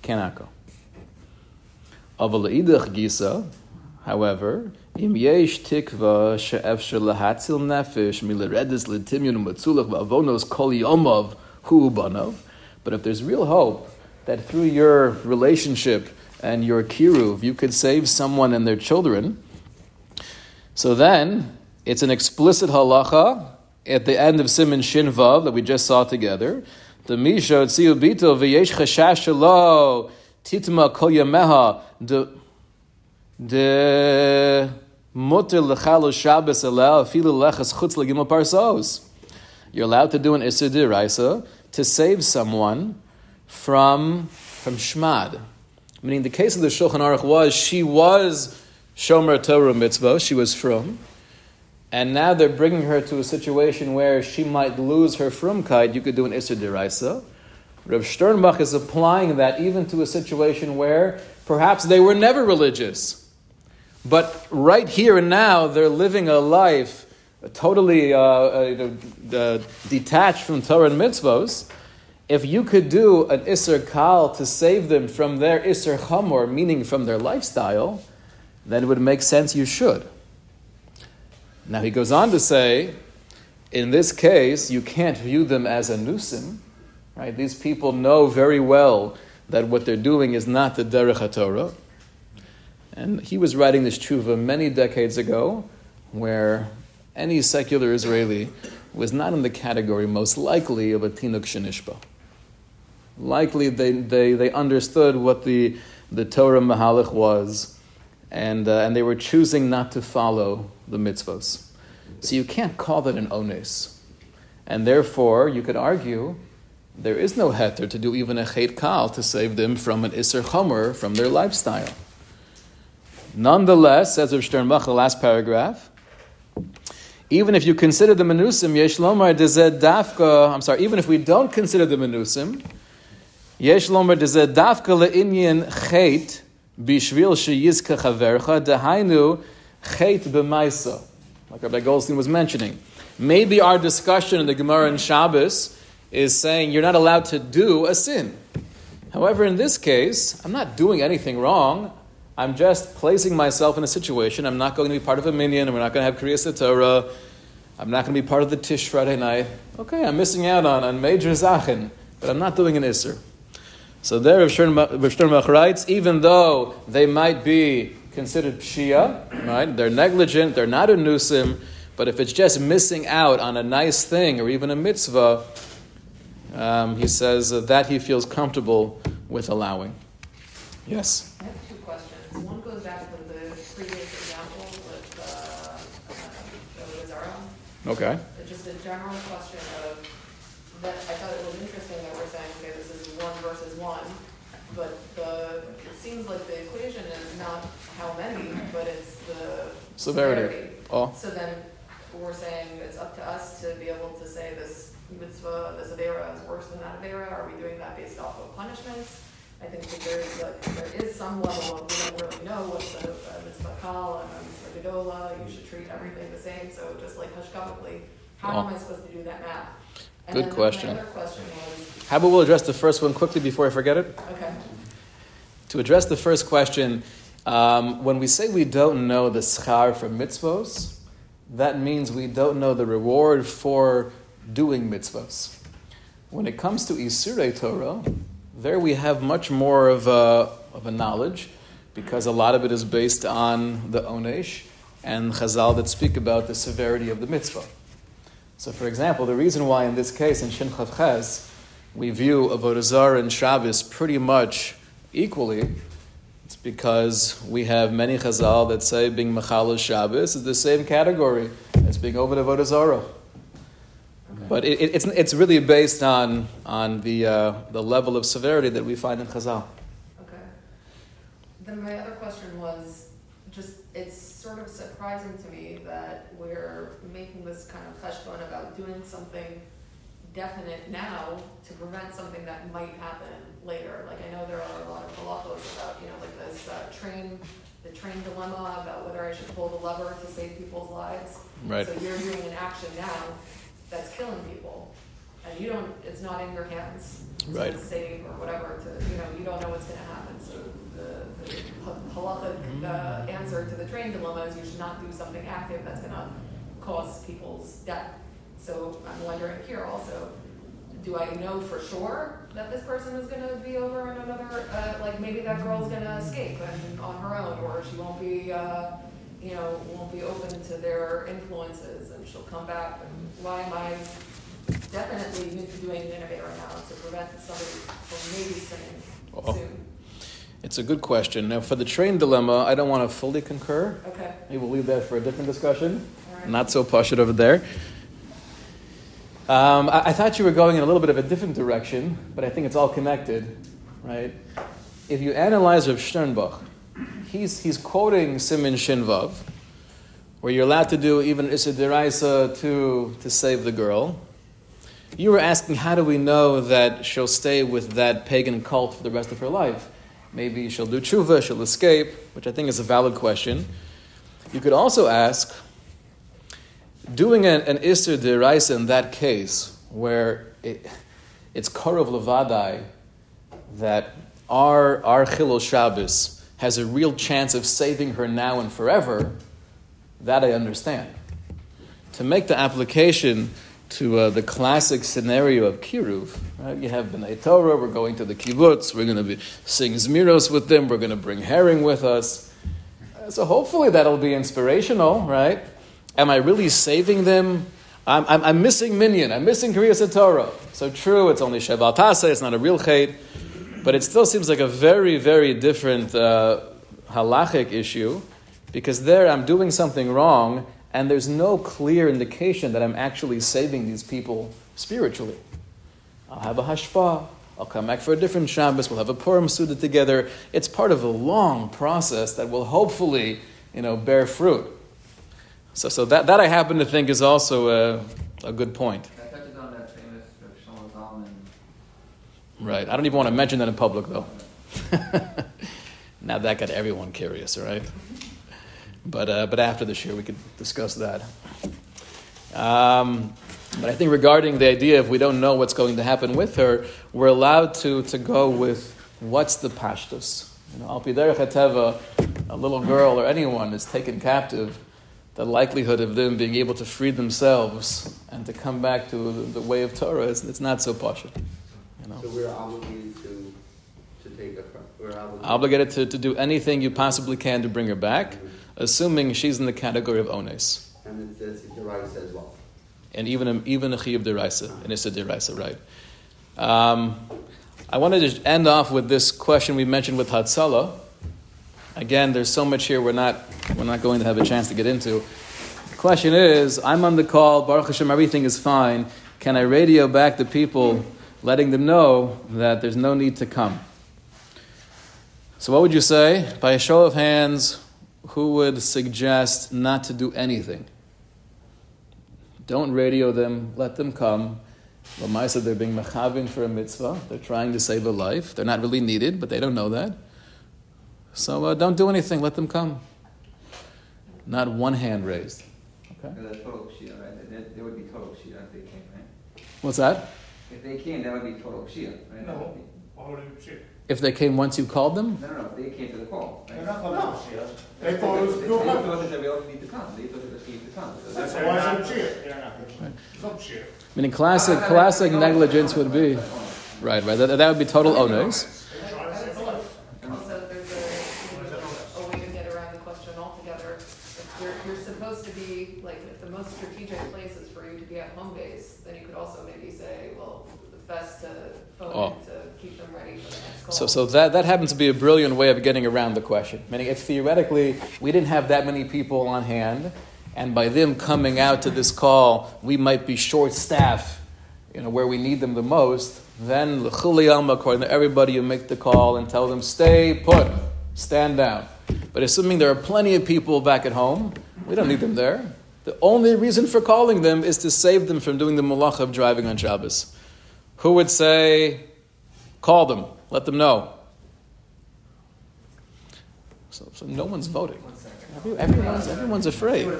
Cannot go. Avala'idach gisa, however, im yesh tikva she'efshel lahatzil nefesh mileredis litimyun banov. But if there's real hope that through your relationship and your kiruv you could save someone and their children, so then it's an explicit halacha at the end of Simon Shin Vav that we just saw together. The Misha Tziu Bito v'yesh chashash titma kol yameha de mutter lechalo Shabbos alel afilu lechas chutz. You're allowed to do an Issa Diraisa to save someone from from shmad. Meaning the case of the Shulchan Aruch was she was Shomer Torah mitzvah, she was from, and now they're bringing her to a situation where she might lose her frumkeit. You could do an Isser Deraisa. Rav Sternbuch is applying that even to a situation where perhaps they were never religious. But right here and now, they're living a life totally uh, uh, uh, detached from Torah and mitzvos. If you could do an Isser Kal to save them from their Isser Chamor, meaning from their lifestyle, then it would make sense you should. Now he goes on to say, in this case, you can't view them as a nusim, right? These people know very well that what they're doing is not the derech haTorah. And he was writing this tshuva many decades ago, where any secular Israeli was not in the category most likely of a tinuk shenishba. Likely they, they, they understood what the, the Torah Mahalach was, and, uh, and they were choosing not to follow the mitzvahs. So you can't call that an ones. And therefore, you could argue there is no heter to do even a chet kal to save them from an iser chomer from their lifestyle. Nonetheless, says Rav Sternbuch, the last paragraph, even if you consider the menusim, yesh lomar dezed dafka, I'm sorry, even if we don't consider the menusim, yesh lomar dezed dafka le'inyin chet bishvil sheyizka chavercha, dehainu chet b'maisa. Like Rabbi Goldstein was mentioning. Maybe our discussion in the Gemara in Shabbos is saying you're not allowed to do a sin. However, in this case, I'm not doing anything wrong. I'm just placing myself in a situation. I'm not going to be part of a minyan, and we're not going to have Kriyas Torah. I'm not going to be part of the Tish Friday night. Okay, I'm missing out on, on major Zachin, but I'm not doing an Isser. So there, Rav Shternbach writes, even though they might be considered pshia, right? They're negligent, they're not a nusim, but if it's just missing out on a nice thing or even a mitzvah, um, he says that he feels comfortable with allowing. Yes? I have two questions. One goes back to the previous example with uh, uh, the Zara. Okay. Just a general question but the, it seems like the equation is not how many, but it's the Severity. severity. Oh, So then, we're saying it's up to us to be able to say this mitzvah, this avera is worse than that avera, are we doing that based off of punishments? I think that there's, like, there is some level of, we don't really know what's a a uh, mitzvah kal and a mitzvah gedola, you should treat everything the same, so just like hashkafically, how oh. am I supposed to do that math? And Good question. Question was, how about we'll address the first one quickly before I forget it? okay, To address the first question, um, when we say we don't know the schar for mitzvos, that means we don't know the reward for doing mitzvos. When it comes to Isurei Torah, there we have much more of a, of a knowledge because a lot of it is based on the Onesh and Chazal that speak about the severity of the mitzvah. So, for example, the reason why in this case in Shin Chav Ches we view Avodah Zarah and Shabbos pretty much equally, it's because we have many Chazal that say being Machal Shabbos is the same category as being over Avodah Zarah. But it, it, it's, it's really based on, on the, uh, the level of severity that we find in Chazal. okay. Then my other question was, just, it's sort of surprising to me that we're making this kind of cheshbon about doing something definite now to prevent something that might happen later. Like, I know there are a lot of halachos about, you know, like this uh, train, the train dilemma about whether I should pull the lever to save people's lives. Right. So you're doing an action now that's killing people, and you don't, it's not in your hands Right. to save or whatever, to, you know, you don't know what's gonna happen. So the, the ha- halachic, uh, answer to the train dilemma is you should not do something active that's gonna cause people's death. So I'm wondering here also, do I know for sure that this person is gonna be over in another, uh, like maybe that girl's gonna escape and on her own, or she won't be, uh, you know, won't be open to their influences and she'll come back and why am I definitely doing an innovator now to prevent somebody from maybe sinning Oh. soon? It's a good question. Now, for the train dilemma, I don't want to fully concur. Okay, Maybe we'll leave that for a different discussion. right. Not so pashut over there. Um, I, I thought you were going in a little bit of a different direction, but I think it's all connected, right? If you analyze Rav Sternbuch, he's, he's quoting Simon Shinvav, where you're allowed to do even Issa Deraisa to, to save the girl. You were asking, how do we know that she'll stay with that pagan cult for the rest of her life? Maybe she'll do tshuva, she'll escape, which I think is a valid question. You could also ask, doing an, an Isser Deraisa in that case, where it, it's Korov Levadai, that our, our Chilul Shabbos has a real chance of saving her now and forever, that I understand. To make the application to uh, the classic scenario of Kiruv, right? You have B'nai Torah, we're going to the kibbutz, we're going to be sing Zmiros with them, we're going to bring herring with us. So hopefully that'll be inspirational, right? Am I really saving them? I'm, I'm, I'm missing Minyan, I'm missing Kriya Torah. So true, it's only Sheval Tase, it's not a real chait, but it still seems like a very, very different uh, halachic issue, because there I'm doing something wrong, and there's no clear indication that I'm actually saving these people spiritually. I'll have a hashpah. I'll come back for a different Shabbos. We'll have a Purim Suda together. It's part of a long process that will hopefully, you know, bear fruit. So, so that, that I happen to think is also a, a good point. That touches on that famous Rav Right. I don't even want to mention that in public, though. [LAUGHS] now that got everyone curious, right? But, uh, but after this year, we could discuss that. Um, but I think regarding the idea, if we don't know what's going to happen with her, we're allowed to, to go with what's the pashtus. You know, a little girl or anyone is taken captive, the likelihood of them being able to free themselves and to come back to the, the way of Torah is it's not so pashut. You know. So we're obligated to, to take a, we're obligated. Obligated to, to do anything you possibly can to bring her back, assuming she's in the category of ones. And it says the right as well. and even a, even a chiyuv deraisa, an issa deraisa, right? Um, I wanted to end off with this question we mentioned with Hatzalah. Again, there's so much here we're not we're not going to have a chance to get into. The question is, I'm on the call, Baruch Hashem, everything is fine. Can I radio back the people, letting them know that there's no need to come? So, what would you say? By a show of hands, who would suggest not to do anything? Don't radio them, let them come. Lamaisa, they're being mechavin for a mitzvah. They're trying to save a life. They're not really needed, but they don't know that. So uh, don't do anything, let them come. Not one hand raised. Okay? That's total Shia, right? That, that would be total Shia if they came, right? What's that? If they came, that would be total Shia, right? That would No, be- why would it shit? If they came once you called them? No, no, no, they came to the call, right? They're not coming to Shia. They thought it was They a they good thought that they all need to come, they thought that they need to come. So That's that's- why is it shit? They're not. Some shit. Meaning classic, classic negligence would be. Right, right. That, that would be total ones. Oh They try to save a life. Also, there's a, a way to get around the question altogether. If you're, you're supposed to be, like, if the most strategic place is for you to be at home base, then you could also maybe say, well, it's best to Oh. phone in to keep them ready for the next call. So, so that, that happens to be a brilliant way of getting around the question. Meaning, if theoretically we didn't have that many people on hand, and by them coming out to this call, we might be short staffed, you know, where we need them the most, then according to everybody, you make the call and tell them, stay put, stand down. But assuming there are plenty of people back at home, we don't need them there. The only reason for calling them is to save them from doing the malach of driving on Shabbos. Who would say, call them, let them know? So, so no one's voting. One second. Every- Everyone's, everyone's afraid. [LAUGHS]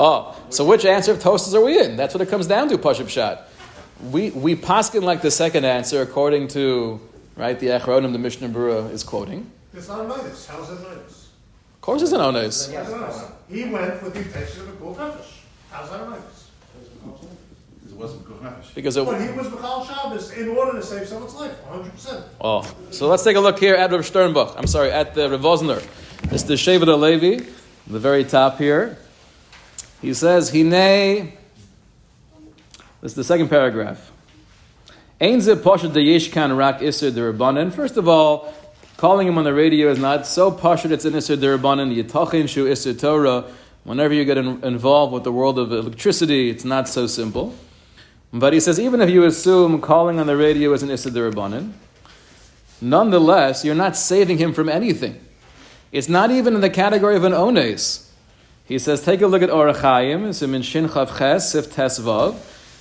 Oh, so which answer of Tosfos are we in? That's what it comes down to, Pashup Shot. We, we paskin like the second answer according to, right, the Achronim the Mishnah Berurah is quoting. It's not a notice. How's it notice? Of course it's an ones. How's? He went with the intention of a cool nefesh. How's that a notice? It wasn't Kohash. Because it, But he was Michal Shabbos in order to save someone's life, one hundred percent. Oh, so let's take a look here at Rav Sternbuch. I'm sorry, at the Rav Wosner. This is the Shevet Levi, the very top here. He says, Hine, this is the second paragraph. Ein ze poshet de yishkan rak iser de rabbanan. First of all, calling him on the radio is not so poshet it's an iser de rabbanan. Yitachin shu iser Torah. Whenever you get in- involved with the world of electricity, it's not so simple. But he says, even if you assume calling on the radio is an Issa Rabbanan, nonetheless, you're not saving him from anything. It's not even in the category of an ones. He says, take a look at Orachayim, it's in Shin Chav Ches, Sif Tesvav,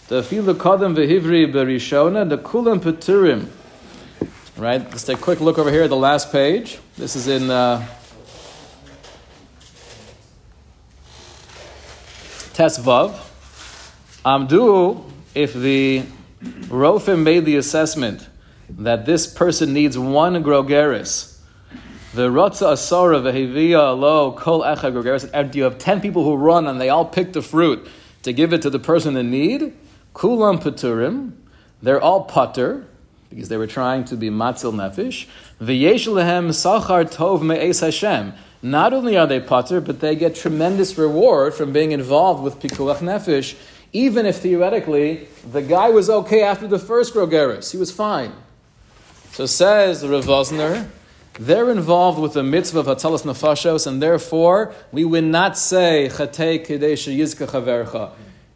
the Filu Kodem Vehivri Berishona, the Kulam Peturim. Right, let's take a quick look over here at the last page. This is in uh, Tesvav. Amdu, if the Rofim made the assessment that this person needs one grogeris, the Rotza Asara Vehivia Lo Kol Echa grogeris, you have 10 people who run and they all pick the fruit to give it to the person in need, Kulam Paturim, they're all putter, because they were trying to be matzil nefesh. V'yesh lehem sachar tov me'es Hashem. Not only are they putter, but they get tremendous reward from being involved with pikuach nefesh, even if theoretically the guy was okay after the first grogeris. He was fine. So says Rav Wosner, they're involved with the mitzvah of Hatzalas Nefashos, and therefore we would not say Chatei Kadesh Yizka Chavercha.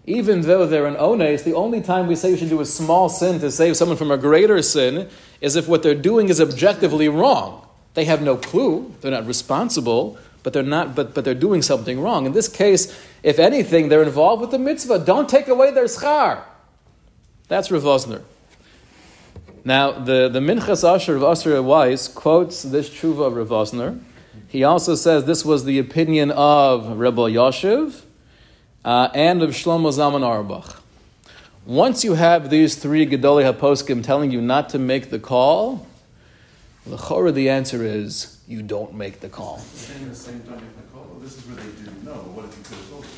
Even though they're an ones, the only time we say you should do a small sin to save someone from a greater sin is if what they're doing is objectively wrong. They have no clue, they're not responsible, but they're not but, but they're doing something wrong. In this case, if anything, they're involved with the mitzvah. Don't take away their schar. That's Rav Wosner. Now, the, the Minchas Asher of Asher Weiss quotes this tshuva of Rav Wosner. He also says this was the opinion of Rebbe Elyashiv uh, and of Shlomo Zalman Auerbach. Once you have these three Gedolei HaPoskim telling you not to make the call, the chorah, the answer is you don't make the call. The same time call, well, this is where they didn't know. What if you could have told them?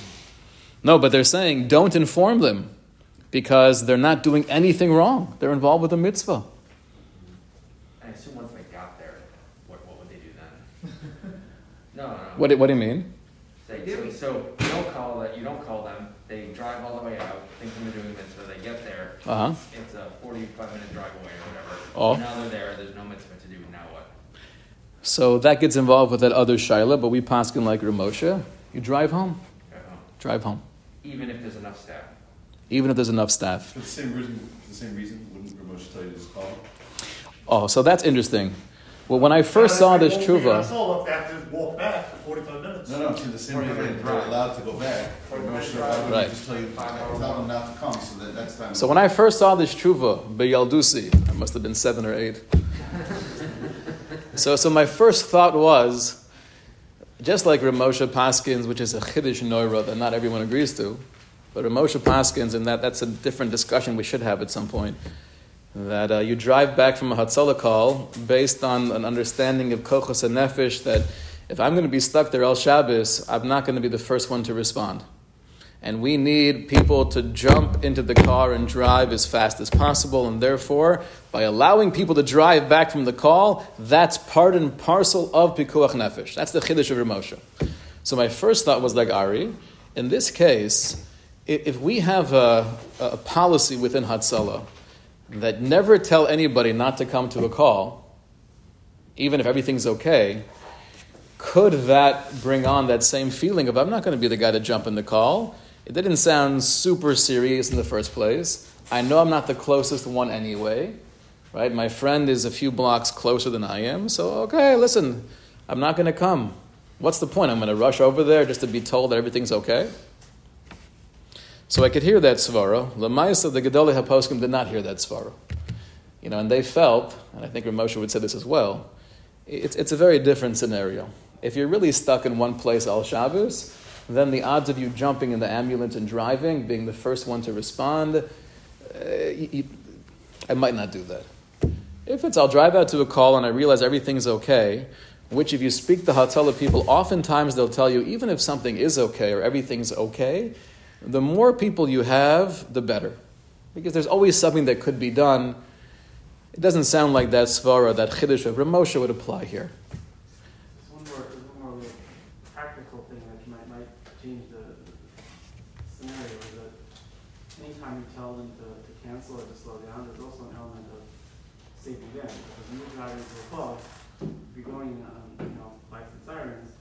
No, but they're saying don't inform them because they're not doing anything wrong. They're involved with a mitzvah. I assume once they got there, what, what would they do then? [LAUGHS] No, no, no. What, do- what do you mean? Say, so, so you don't call that, you don't call them, they drive all the way out, thinking they're doing mitzvah, they get there, Uh huh. it's a forty-five minute drive away or whatever. Oh. Now they're there, there's no mitzvah to do, now what? So that gets involved with that other shaila, but we paskin like Ramosha. You drive home. Okay, um, Drive home. Even if there's enough staff. Even if there's enough staff. For the same reason, for the same reason, wouldn't Ramosh tell you to just call? Oh, so that's interesting. Well, when I first saw this I truva, saw if after walk back for forty-five minutes. No, no, it's in the same Or way you're they're, gonna they're drive. allowed to go back. Or you're Ramosh, gonna why drive. wouldn't Right. just tell you, Five hour tell them not to come, so that next time. so when I first saw this truva, Beyaldusi, I must have been seven or eight. So, so my first thought was, just like Ramosha Paskins, which is a chiddush noira that not everyone agrees to, but Ramosha Paskins, and that, that's a different discussion we should have at some point, that uh, you drive back from a Hatzalah call based on an understanding of Kochos and Nefesh that if I'm going to be stuck there El Shabbos, I'm not going to be the first one to respond. And we need people to jump into the car and drive as fast as possible. And therefore, by allowing people to drive back from the call, that's part and parcel of Pikuach Nefesh. That's the Chiddush of Ramosha. So my first thought was like Ari. In this case, if we have a, a policy within Hatzalah that never tell anybody not to come to a call, even if everything's okay, could that bring on that same feeling of I'm not going to be the guy to jump in the call? It didn't sound super serious in the first place. I know I'm not the closest one anyway, right? My friend is a few blocks closer than I am, so okay, listen, I'm not going to come. What's the point? I'm going to rush over there just to be told that everything's okay? So I could hear that svaro. svara. Lamaisa, the Gedolei HaPoskim did not hear that svara. You know, and they felt, and I think Ramosha would say this as well, it's, it's a very different scenario. If you're really stuck in one place all Shabbos, then the odds of you jumping in the ambulance and driving, being the first one to respond, uh, you, you- I might not do that. If it's I'll drive out to a call and I realize everything's okay, which if you speak to Hatzalah people, oftentimes they'll tell you even if something is okay or everything's okay, the more people you have, the better. Because there's always something that could be done. It doesn't sound like that svara, that chiddush of Ramosha would apply here. There's one more, there's one more little practical thing that might, might change the the scenario, is that anytime you tell them to, to cancel or to slow down, there's also an element of saving them. Because when you're driving to a call, if you're going, um, you know, lights and sirens,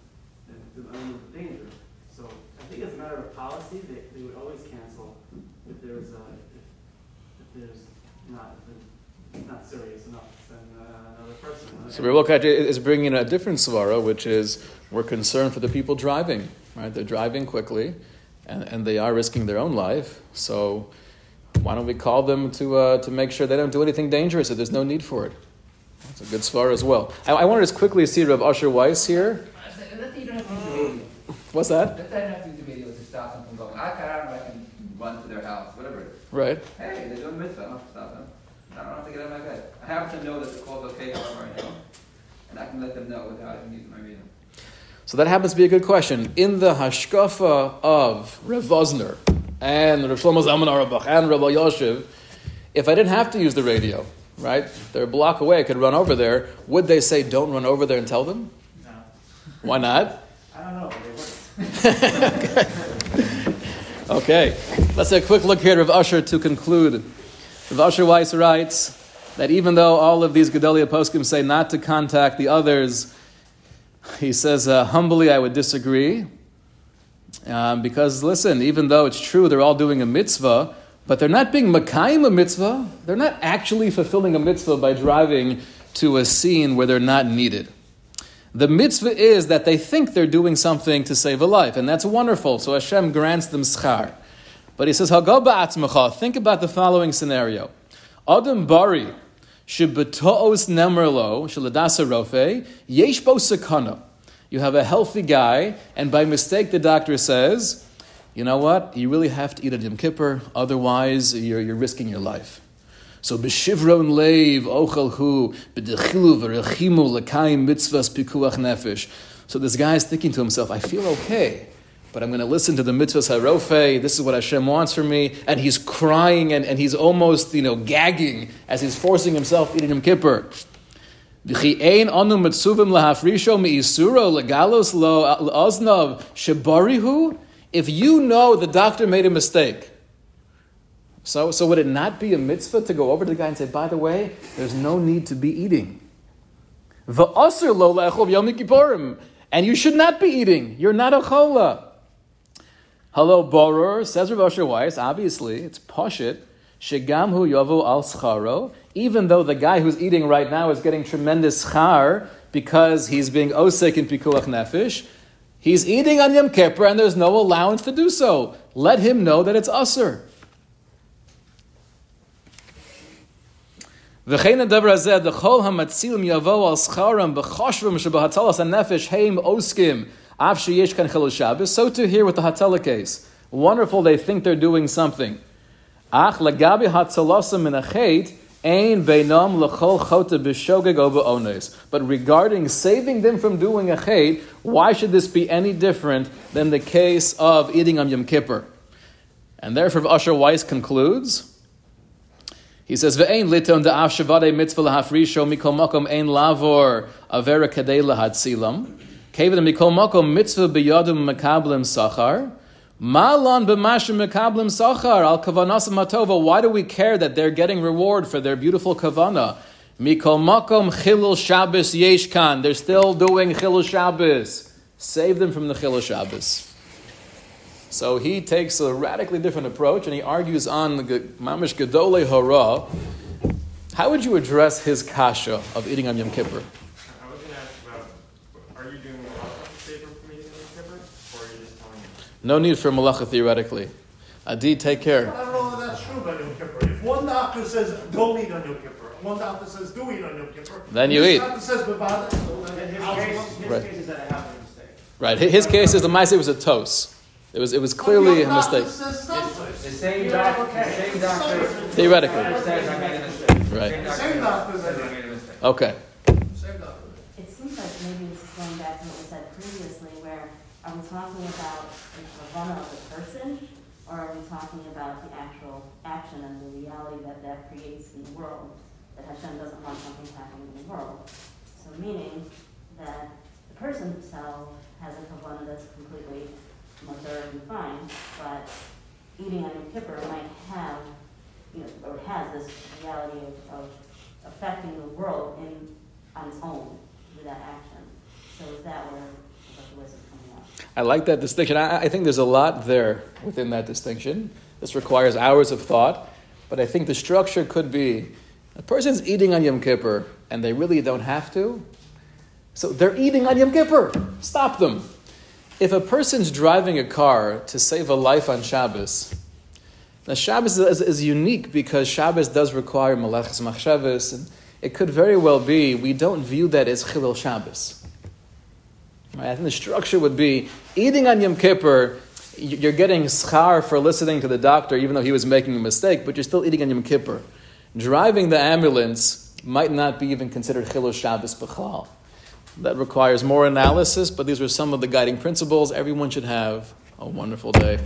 then it's an element of danger. So I think as a matter of policy, they, they would always cancel if there's, uh, if, if there's not, if it's not serious enough, then uh, another person. So Rebbe is bringing a different svara, which is we're concerned for the people driving. Right? They're driving quickly, and, and they are risking their own life. So why don't we call them to, uh, to make sure they don't do anything dangerous if there's no need for it? That's a good svara as well. I, I wanted to quickly see Rav Usher Weiss here. Let's say Right. Hey, they're doing mitzvah, I don't have to stop them. I don't have to get out of my bed. I happen to know that the call's okay, however, I know. And I can let them know without even using my radio. So that happens to be a good question. In the hashkafa of Rav Vosner and Rav Shlomo Zalman Auerbach and Rav Elyashiv, if I didn't have to use the radio, right, they're a block away, I could run over there, would they say don't run over there and tell them? No, Why not? [LAUGHS] I don't know. [LAUGHS] [LAUGHS] Okay, let's take a quick look here at Rav Usher to conclude. Rav Usher Weiss writes that even though all of these Gedalia poskim say not to contact the others, he says, uh, humbly, I would disagree. Um, because listen, even though it's true they're all doing a mitzvah, but they're not being makayim a mitzvah. They're not actually fulfilling a mitzvah by driving to a scene where they're not needed. The mitzvah is that they think they're doing something to save a life, and that's wonderful. So Hashem grants them schar. But he says. Think about the following scenario: Adam bari shebetoos nemerlo shaladasa rofe yesh bo sakana. You have a healthy guy, and by mistake, the doctor says, "You know what? You really have to eat a Yom Kippur, otherwise, you're, you're risking your life." So b'shivron leiv ochelhu b'dechilu v'rechimu l'kayim mitzvahs pikuach nefesh. So this guy is thinking to himself, I feel okay, but I'm going to listen to the mitzvahs harofe. This is what Hashem wants for me, and he's crying and, and he's almost you know gagging as he's forcing himself eating Yom Kippur. V'chi ein anu mitzuvim lahafrisho me'isuro legalos lo oznav shebarihu. If you know the doctor made a mistake, so, so would it not be a mitzvah to go over to the guy and say, by the way, there's no need to be eating? And you should not be eating. You're not a chola. Hello, Boror, says Rav Asher Weiss, obviously, it's poshit. Shegamhu yovu al scharo. Even though the guy who's eating right now is getting tremendous schar because he's being osek in pikuach nefesh, he's eating on Yom Kippur and there's no allowance to do so. Let him know that it's usr. B'choshvim oskim. So to hear with the Hatzalah case. Wonderful, they think they're doing something. Ein ones. But regarding saving them from doing a chet, why should this be any different than the case of eating on Yom Kippur? And therefore, Usher Weiss concludes. He says, "Ve'ein liton da'af shavade mitzvah lahafrisho mikol makom ein lavor avera kadei lahatzilam kevan mikol makom mitzvah biyadum makablim sachar malon b'mashim makablim sachar al kavanas matova. Why do we care that they're getting reward for their beautiful kavana? Mikol makom chilul Shabbos yeshkan. They're still doing chilul Shabbos. Save them from the chilul Shabbos. So he takes a radically different approach and he argues on the Mamish Gedole Hara. How would you address his kasha of eating on Yom Kippur? I was gonna ask about, are you doing a favor for eating on Yom Kippur, or are you just telling me? No need for malacha theoretically. Adi, take care. I don't know if that's true about Yom Kippur. If one doctor says, don't eat on Yom Kippur, one doctor says, do eat on Yom Kippur. Then you eat. doctor says, "Bavada," then his I'll- case, Right. is that I have a mistake. Right. His case is the Maaseh was a toast. It was, it was clearly a mistake. doctor says something. The same doctor, the same doctor. Theoretically. Says I made a mistake. Right. Same doctor Same doctor says I made a mistake. Okay. Same doctor. It seems like maybe this is going back to what was said previously, where are we talking about the kavana of the person, or are we talking about the actual action and the reality that that creates in the world, that Hashem doesn't want something happening in the world? So meaning that the person himself has a kavana that's completely mother and fine, but eating on Yom Kippur might have, you know, or has this reality of, of affecting the world in, on its own with that action. So is that where the wisdom up? I like that distinction. I, I think there's a lot there within that distinction. This requires hours of thought, but I think the structure could be a person's eating on Yom Kippur and they really don't have to. So they're eating on Yom Kippur. Stop them. If a person's driving a car to save a life on Shabbos, now Shabbos is, is unique because Shabbos does require malachas machshavos, and it could very well be we don't view that as chilul Shabbos. Right? I think the structure would be eating on Yom Kippur. You're getting schar for listening to the doctor, even though he was making a mistake, but you're still eating on Yom Kippur. Driving the ambulance might not be even considered chilul Shabbos b'chal that requires more analysis, but these were some of the guiding principles. Everyone should have a wonderful day.